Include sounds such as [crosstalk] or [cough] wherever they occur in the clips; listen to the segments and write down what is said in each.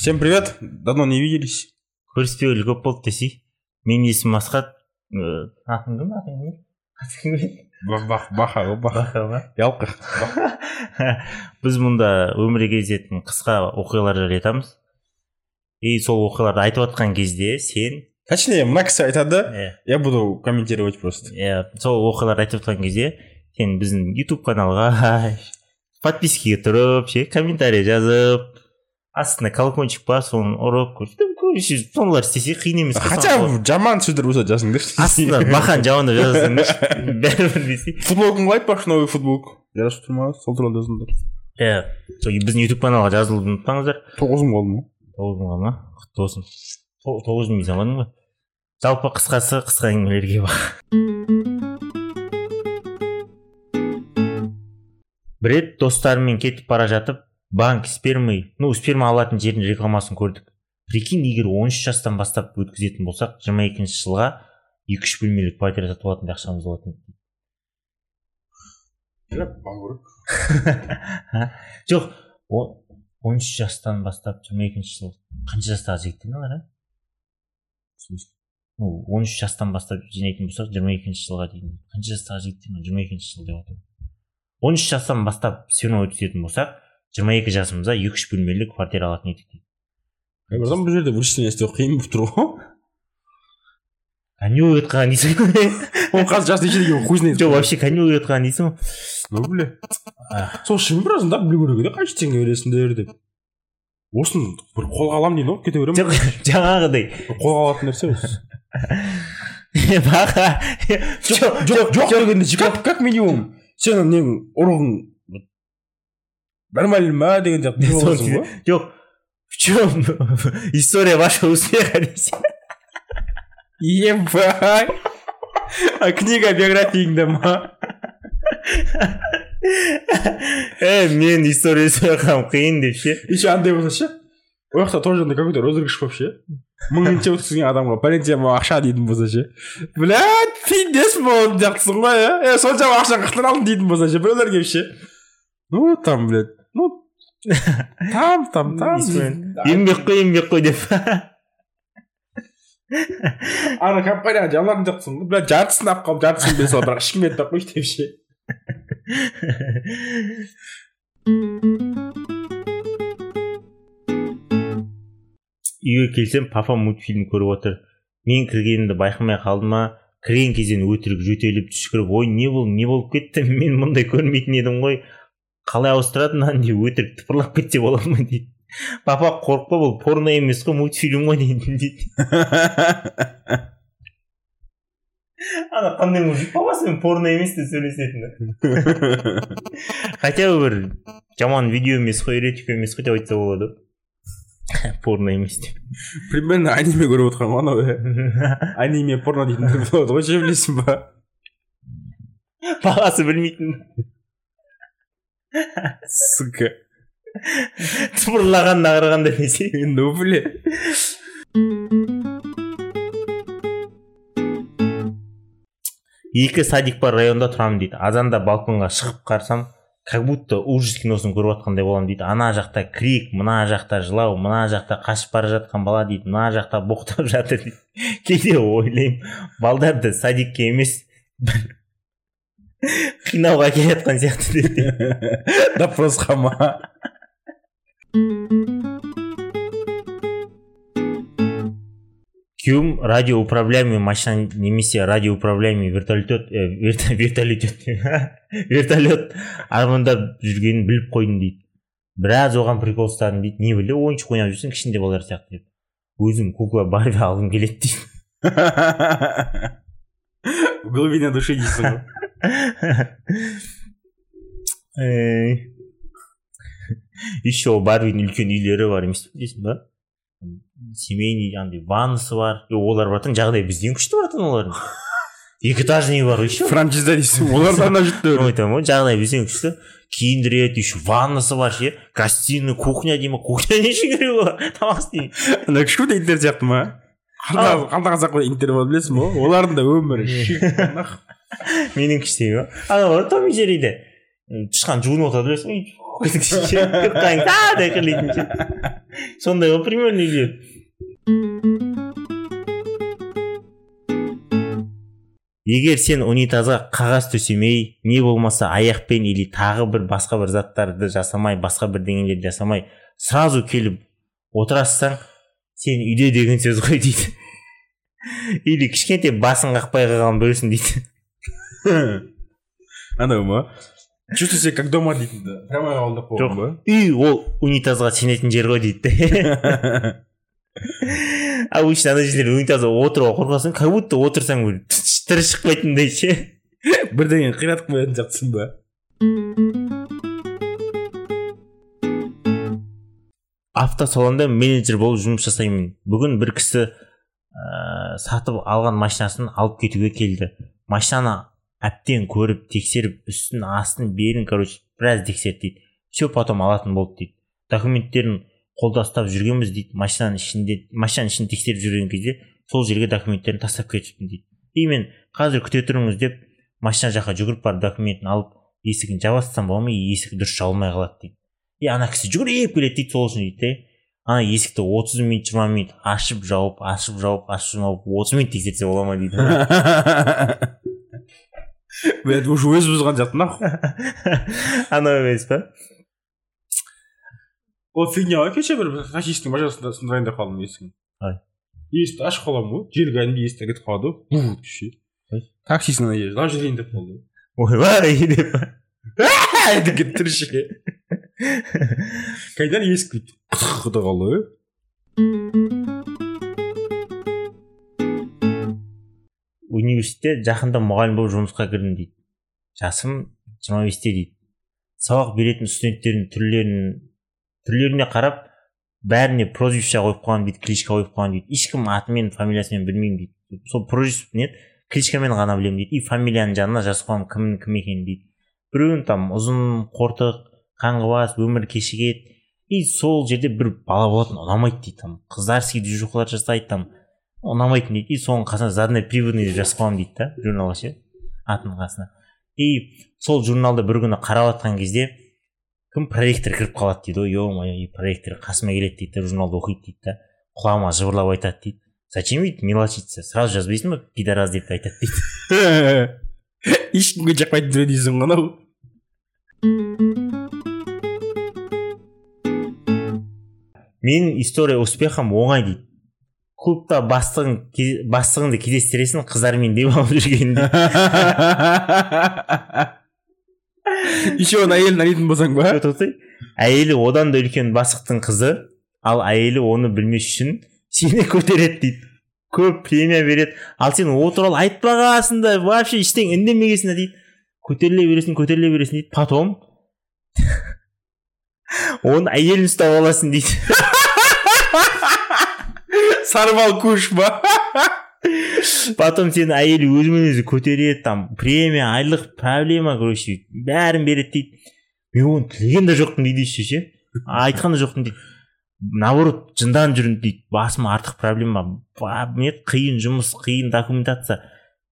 Всем привет, давно не виделись. көріспегелі көп болды десей менің есімім асхат Э, атың кім атың кім атың кім баха, баха. баха ма Ялқа. біз мұнда өмірге кездесетін қысқа оқиғалар жайлы айтамыз и сол оқиғаларды айтып жатқан кезде сен Точнее, мына кісі айтады, иә я буду комментировать просто. иә сол оқиғаларды айтып жатқан кезде сен біздің ютуб каналға [laughs] подпискаға тұрып ше комментарий жазып астына колокольчик бар соны ұрып короче сондайлар істесе қиын емес Хотя соны- жаман сөздер болса жазыңдаршы. астына бақан жауында жазасыңдаршы бәрібір десе Футболкаңды айтпақшы новый футболка. Жарасып тұр ма? Сол туралы жазыңдар. иә сол біздің ютуб каналға жазылуды ұмытпаңыздар Тоғыз мың қалды ма? тоғыз мыңға ма құтты болсын То- тоғыз мың замандың ғой жалпы қысқасы қысқа әңгімелерге бақ бір рет достарыммен кетіп бара жатып банк спермой ну сперма алатын жердің рекламасын көрдік. Прикинь егер он үш жастан бастап өткізетін болсақ жиырма екінші жылға екі үш бөлмелі квартира сатып алатындай ақшамыз болатын. [laughs] Жоқ он үш жастан бастап жиырма екінші жыл қанша жастағы жігіттер алар а? Ну он үш жастан бастап жинайтын болсақ жиырма екінші жылға дейін қанша жастағы жігіттер жиырма екінші жыл деп жатырмын он үш жастан бастап сперма өткізетін болсақ жиырма екі жасымызда екі үш бөлмелі квартира алатын едік дейді Братан бұл жерде вычисление істеу қиын болып тұр ғой. кәне ой жатқан дейсің [laughs] ғой Оның қазір жасы нешеде екенін хуй знает. жоқ вообще кәне ой жатқан дейсің ғой Ну, бля. Сол шын біразын да білу керек еді қанша теңге бересіңдер деп. Осыны бір қолға аламын дейді ғой кете беремін. жоқ жаңағыдай Бір қолға алатын нәрсе осы. баға жоқ жоқ жоқ как минимум сенің нең ұрығың нормально ма деген сияқты не боласың ғой жоқ в чем история вашего успеха десе ебать а книга биографияңда ма е мен история сұрағаным қиын деп ше еще андай болса ше ол жақта тоже андай какой то розыгрыш болып ше мыңыншы өткізген адамға пәленшеме ақша дейтін болса ше блять пиздец болдым сияқтысың ғой иә е соншама ақша қаяқтан алдың дейтін болса ше біреулер келіп ше ну там блять там там там еңбек қой еңбек қой деп ана компанияға жалған жоқсың ғой блядь жартысын алып қалып жартысын бере сал бірақ ешкімге айтпай ақ қойшы деп ше үйге келсем папам мультфильм көріп отыр мен кіргенімді байқамай қалды ма кірген кезден өтірік жөтеліп түшкіріп ой не болды не болып кетті мен мұндай көрмейтін едім ғой қалай ауыстырады мынаны деп өтірік тыпырлап кетсе болады ма дейді. Папа қорықпа бұл порно емес қой мультфильм ғой дейді дейді. [laughs] Ана қандай мужик папасымен порно емес деп сөйлесетін [laughs] хотя бы бір жаман видео емес қой эротика емес қой деп айтса болады. Ғой порно емес деп. Примерно аниме көріп отырған ғой анау иә. [laughs] Аниме порно дейтіндер болады ғой ше білесің ба? Бағасы білмейтін. Сука. Тыпырлағанына қарағанда десе ну бля екі садик бар районда тұрамын дейді. Азанда балконға шығып қарасам как будто ужас киносын көріп жатқандай боламын дейді. Ана жақта крик мына жақта жылау мына жақта қашып бара жатқан бала дейді. Мына жақта боқтап жатыр дейді. Кейде ойлаймын балдарды садикке емес. Қинауға әкеліп жатқан сияқты [laughs] допросқа ма күйеуім радиоуправляемый машина немесе радиоуправляемый вертолет э, верт- [laughs] вертолет [laughs] вертолет армандап жүргенін біліп қойдым дейді. Біраз оған прикол ұстадым дейді. Не біле ойыншық ойнап жүрсің кішкентай балалар сияқты деп. Өзім кукла барби алғым келеді дейді. В глубине души дейсің ғой. Еще барбидің үлкен үйлері бар емес пе білесің ба семейный андай ваннасы бар и олар братан жағдай бізден күшті братан олардың экоэтажный бар еще франшиза дейсің олар да ана мен айтамын ғой жағдай бізден күшті киіндіреді еще ваннасы бар ше гостиный кухня дей ма кухня не үшін керек оған тамақ істеймін ана кішкентай иттер сияқты ма қандай қазақ қой иттер бар білесің ба олардың да өмірі шик менің кішісі ма ана бар том и джерриде тышқан жуынып отырады білесің ба сондай ғой примерно үйлер егер сен унитазға қағаз төсемей не болмаса аяқпен или тағы бір басқа бір заттарды жасамай басқа бірдеңелерді жасамай сразу келіп отырасың сен үйде деген сөз ғой дейді. [laughs] Или кішкентай басын қақпай қалған біреусің дейді. [laughs] анау ма чувствуй себя как дома дейтін да. Прямо қабылдап қойған ба үй ол унитазға сенетін жер ғой дейді обычно ана жерлер унитазға отыруға қорқасың как будто отырсаң бір тірі шықпайтындай ше бірдеңе қиратып қоятын сияқтысың ба автосалонда менеджер болып жұмыс жасаймын. Бүгін бір кісі ә, сатып алған машинасын алып кетуге келді. Машинаны әбден көріп тексеріп үстін астын белін короче біраз тексерді дейді. Все потом алатын болды дейді. Документтерін қолда ұстап жүргенбіз дейді. Машинаның ішінде машинаның ішін тексеріп жүрген кезде сол жерге документтерін тастап кетіппін дейді. И мен қазір күте тұрыңыз деп машина жаққа жүгіріп барып документін алып есігін жаба салсам бола ма? Есік дұрыс жабылмай қалады дейді. И ана кісі жүгіріп келеді дейді сол үшін дейді ана есікті отыз минут жиырма минут ашып жауып ашып жауып ашып жауып отыз минут тексерсе бола ма дейді. [laughs] блять уже өзі бұзған сияқты нахуй анау емес па ол фигня ғой кеше бір таксисттің машинасында сындырайын деп қалдым есігін есікті ашып қаламын ғой жел кәдімгідей есіктен кетіп қалады ғой бу ше жері жылап жіберейін деп қалды ғой ойбай деп деп кетті ше қайдан есік дейді құтық қалды ғой университетте жақында мұғалім болып жұмысқа кірдім дейді. Жасым жиырма бесте дейді. Сабақ беретін студенттердің түрлерін түрлеріне қарап бәріне прозвище қойып қойған дейді кличка қойып қойған дейді. Ешкім аты мен фамилиясын мен білмеймін дейді. Сол прозвище не кличкамен ғана білемін дейді. И фамилияның жанына жазып қойған кім кім екенін дейді. Біреуін там ұзын қортық қаңғыбас өмір кешігеді. И сол жерде бір бала болатын ұнамайды дейді там. Қыздарский движухалар жасайды там. Ұнамайтын дейді и соның қасына заданный приводный деп жазып қойғанмын дейді да журналға ше атының қасына. И сол журналды бір күні қарап жатқан кезде кім проректор кіріп қалады дейді ғой. Е мое проректор қасыма келеді дейді да журналды оқиды дейді да. Құлағыма жыбырлап айтады дейді. Зачем дейді мелочиться? Сразу жазбайсың ба пидорас деп айтады дейді. [laughs] Ешкімге жақпайтын ғой анау. Менің история успехом оңай дейді. Клубта бастығың ке- бастығыңды кездестіресің қыздармен демалып жүргенде [laughs] еще оны әйелін танитын болсаң ба? Әйелі одан да үлкен бастықтың қызы ал әйелі оны білмес үшін сені көтереді дейді. Көп премия береді. Ал сен о туралы айтпағансың да вообще ештеңе үндемегенсің да дейді. Көтеріле бересің көтеріле бересің дейді. Потом [laughs] оның әйелін ұстап аласың дейді. [laughs] сарыбал куш па потом сені әйелі өзімен өзі көтереді там премия айлық проблема короче бәрін береді дейді. Мен оны тілеген де жоқпын дейді еще ше. Айтқан да жоқпын дейді. Наоборот жынданып жүрмін дейді. Басыма артық проблема не қиын жұмыс қиын документация.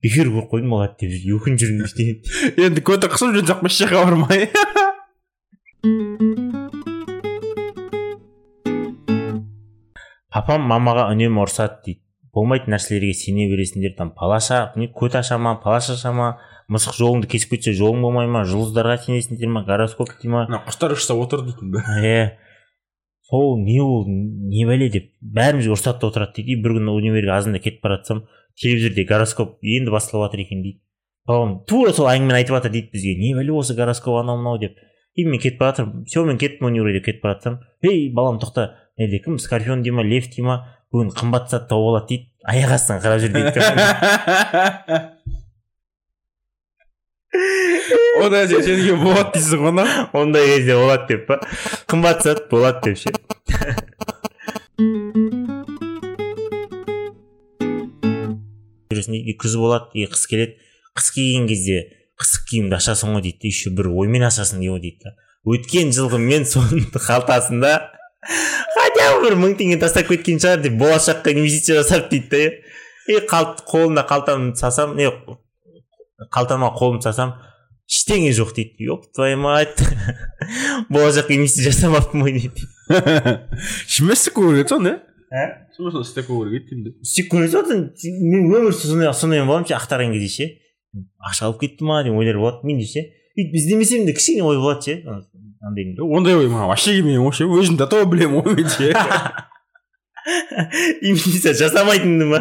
Бекер көріп қойдым болады деп өкініп жүрмін дейді. Енді көті қысып жүрген жоқпын еш жаққа бармай. [laughs] папам мамаға үнемі ұрсады дейді. Болмайтын нәрселерге сене бересіңдер там палаша не көт аша ма палаш аша ма мысық жолыңды кесіп кетсе жолың болмай ма жұлдыздарға сенесіңдер ма гороскоп дей ма? Мына құстар ұшса отыр дейтін ба иә. Сол не ол не бәле деп бәрімізге ұрсады да отырады дейді. И бір күні универге азанда кетіп бара жатсам телевизорде гороскоп енді басталып жатыр екен дейді. Бабам тура сол әңгімені айтып жатыр дейді бізге. Не бәле осы гороскоп анау мынау деп. И мен кетіп бара жатырмын. Все мен кеттім универге деп кетіп бара жатсам ей балам тоқта әлде кім скорпион дей ма лев дей ма бүгін қымбат зат тауып алады дейді. Аяқ астынан қарап жүр дейді. [laughs] Ондай әже сеніге болады дейсің ғой ондай кезде болады деп па? Қымбат зат болады деп ше. Жүресің и күз болады и қыс келеді. Қыс келген кезде қыстық киімді ашасың ғой дейді еще бір оймен ашасың ғой дейді да. Өткен жылғы мен соның қалтасында хотя бы бір мың теңге тастап кеткен шығар деп болашаққа инвестиция жасап дейді да и қолымда қалтамды салсам не қалтама қолымды салсам ештеңе жоқ дейді. Ёб твою мать. [laughs] Болашаққа инвестиция жасамаппын ғой дейді. Шиместік көріп кетсің иә ә сосын істеп көріп кет деймін істеп көресіз ғой мен өмір сондай сондай боламын ше ақтарған кезде ше ақша алып кетті ма деген ойлар болады менде ше өйтіп іздемесем де кішкене ой болады ше андай ондай ой маған вообще келмеген ғой ше өзім до того білемін ғой мен ше инвестиция жасамайтынды ма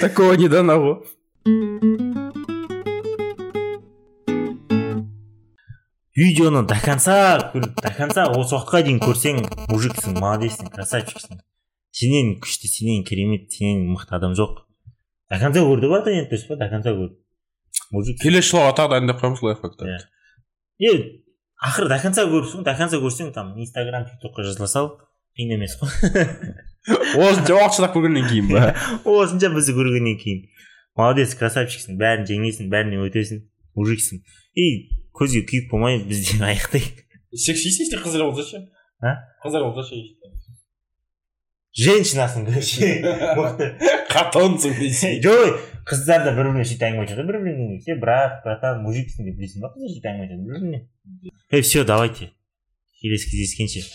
такого не дано ғой видеоны до конца до конца осы уақытқа дейін көрсең мужиксің молодецсің красавчиксің сенен күшті сенен керемет сенен мықты адам жоқ до конца көр деп жатыр енді дұрыс па до конца көр мужик келесі жылға тағы дайындап қоямыз лайфхактар Иә. Е ақыры до конца көрсің до конца көрсең там инстаграм тик токқа жазыла сал қиын емес қой. [laughs] Осынша уақыт шыдап көргеннен кейін ба [laughs] осынша бізді көргеннен кейін. Молодец красавчиксің бәрін жеңесің бәрінен өтесің мужиксің. И көзге күйік болмай біз де [laughs] аяқтайық. Секси если қыздар болса ше? А? Қыздар болса ше женщинасың короче. Мықты қатонсың дейсің жоқ қыздар да бір біріне сөйтіп әңгіме айтады бір біріне сен брат братан мужиксің деп білесің ба қыздар сөйтіп әңгіме айтады бір біріне. Е все давайте. Келесі кездескенше.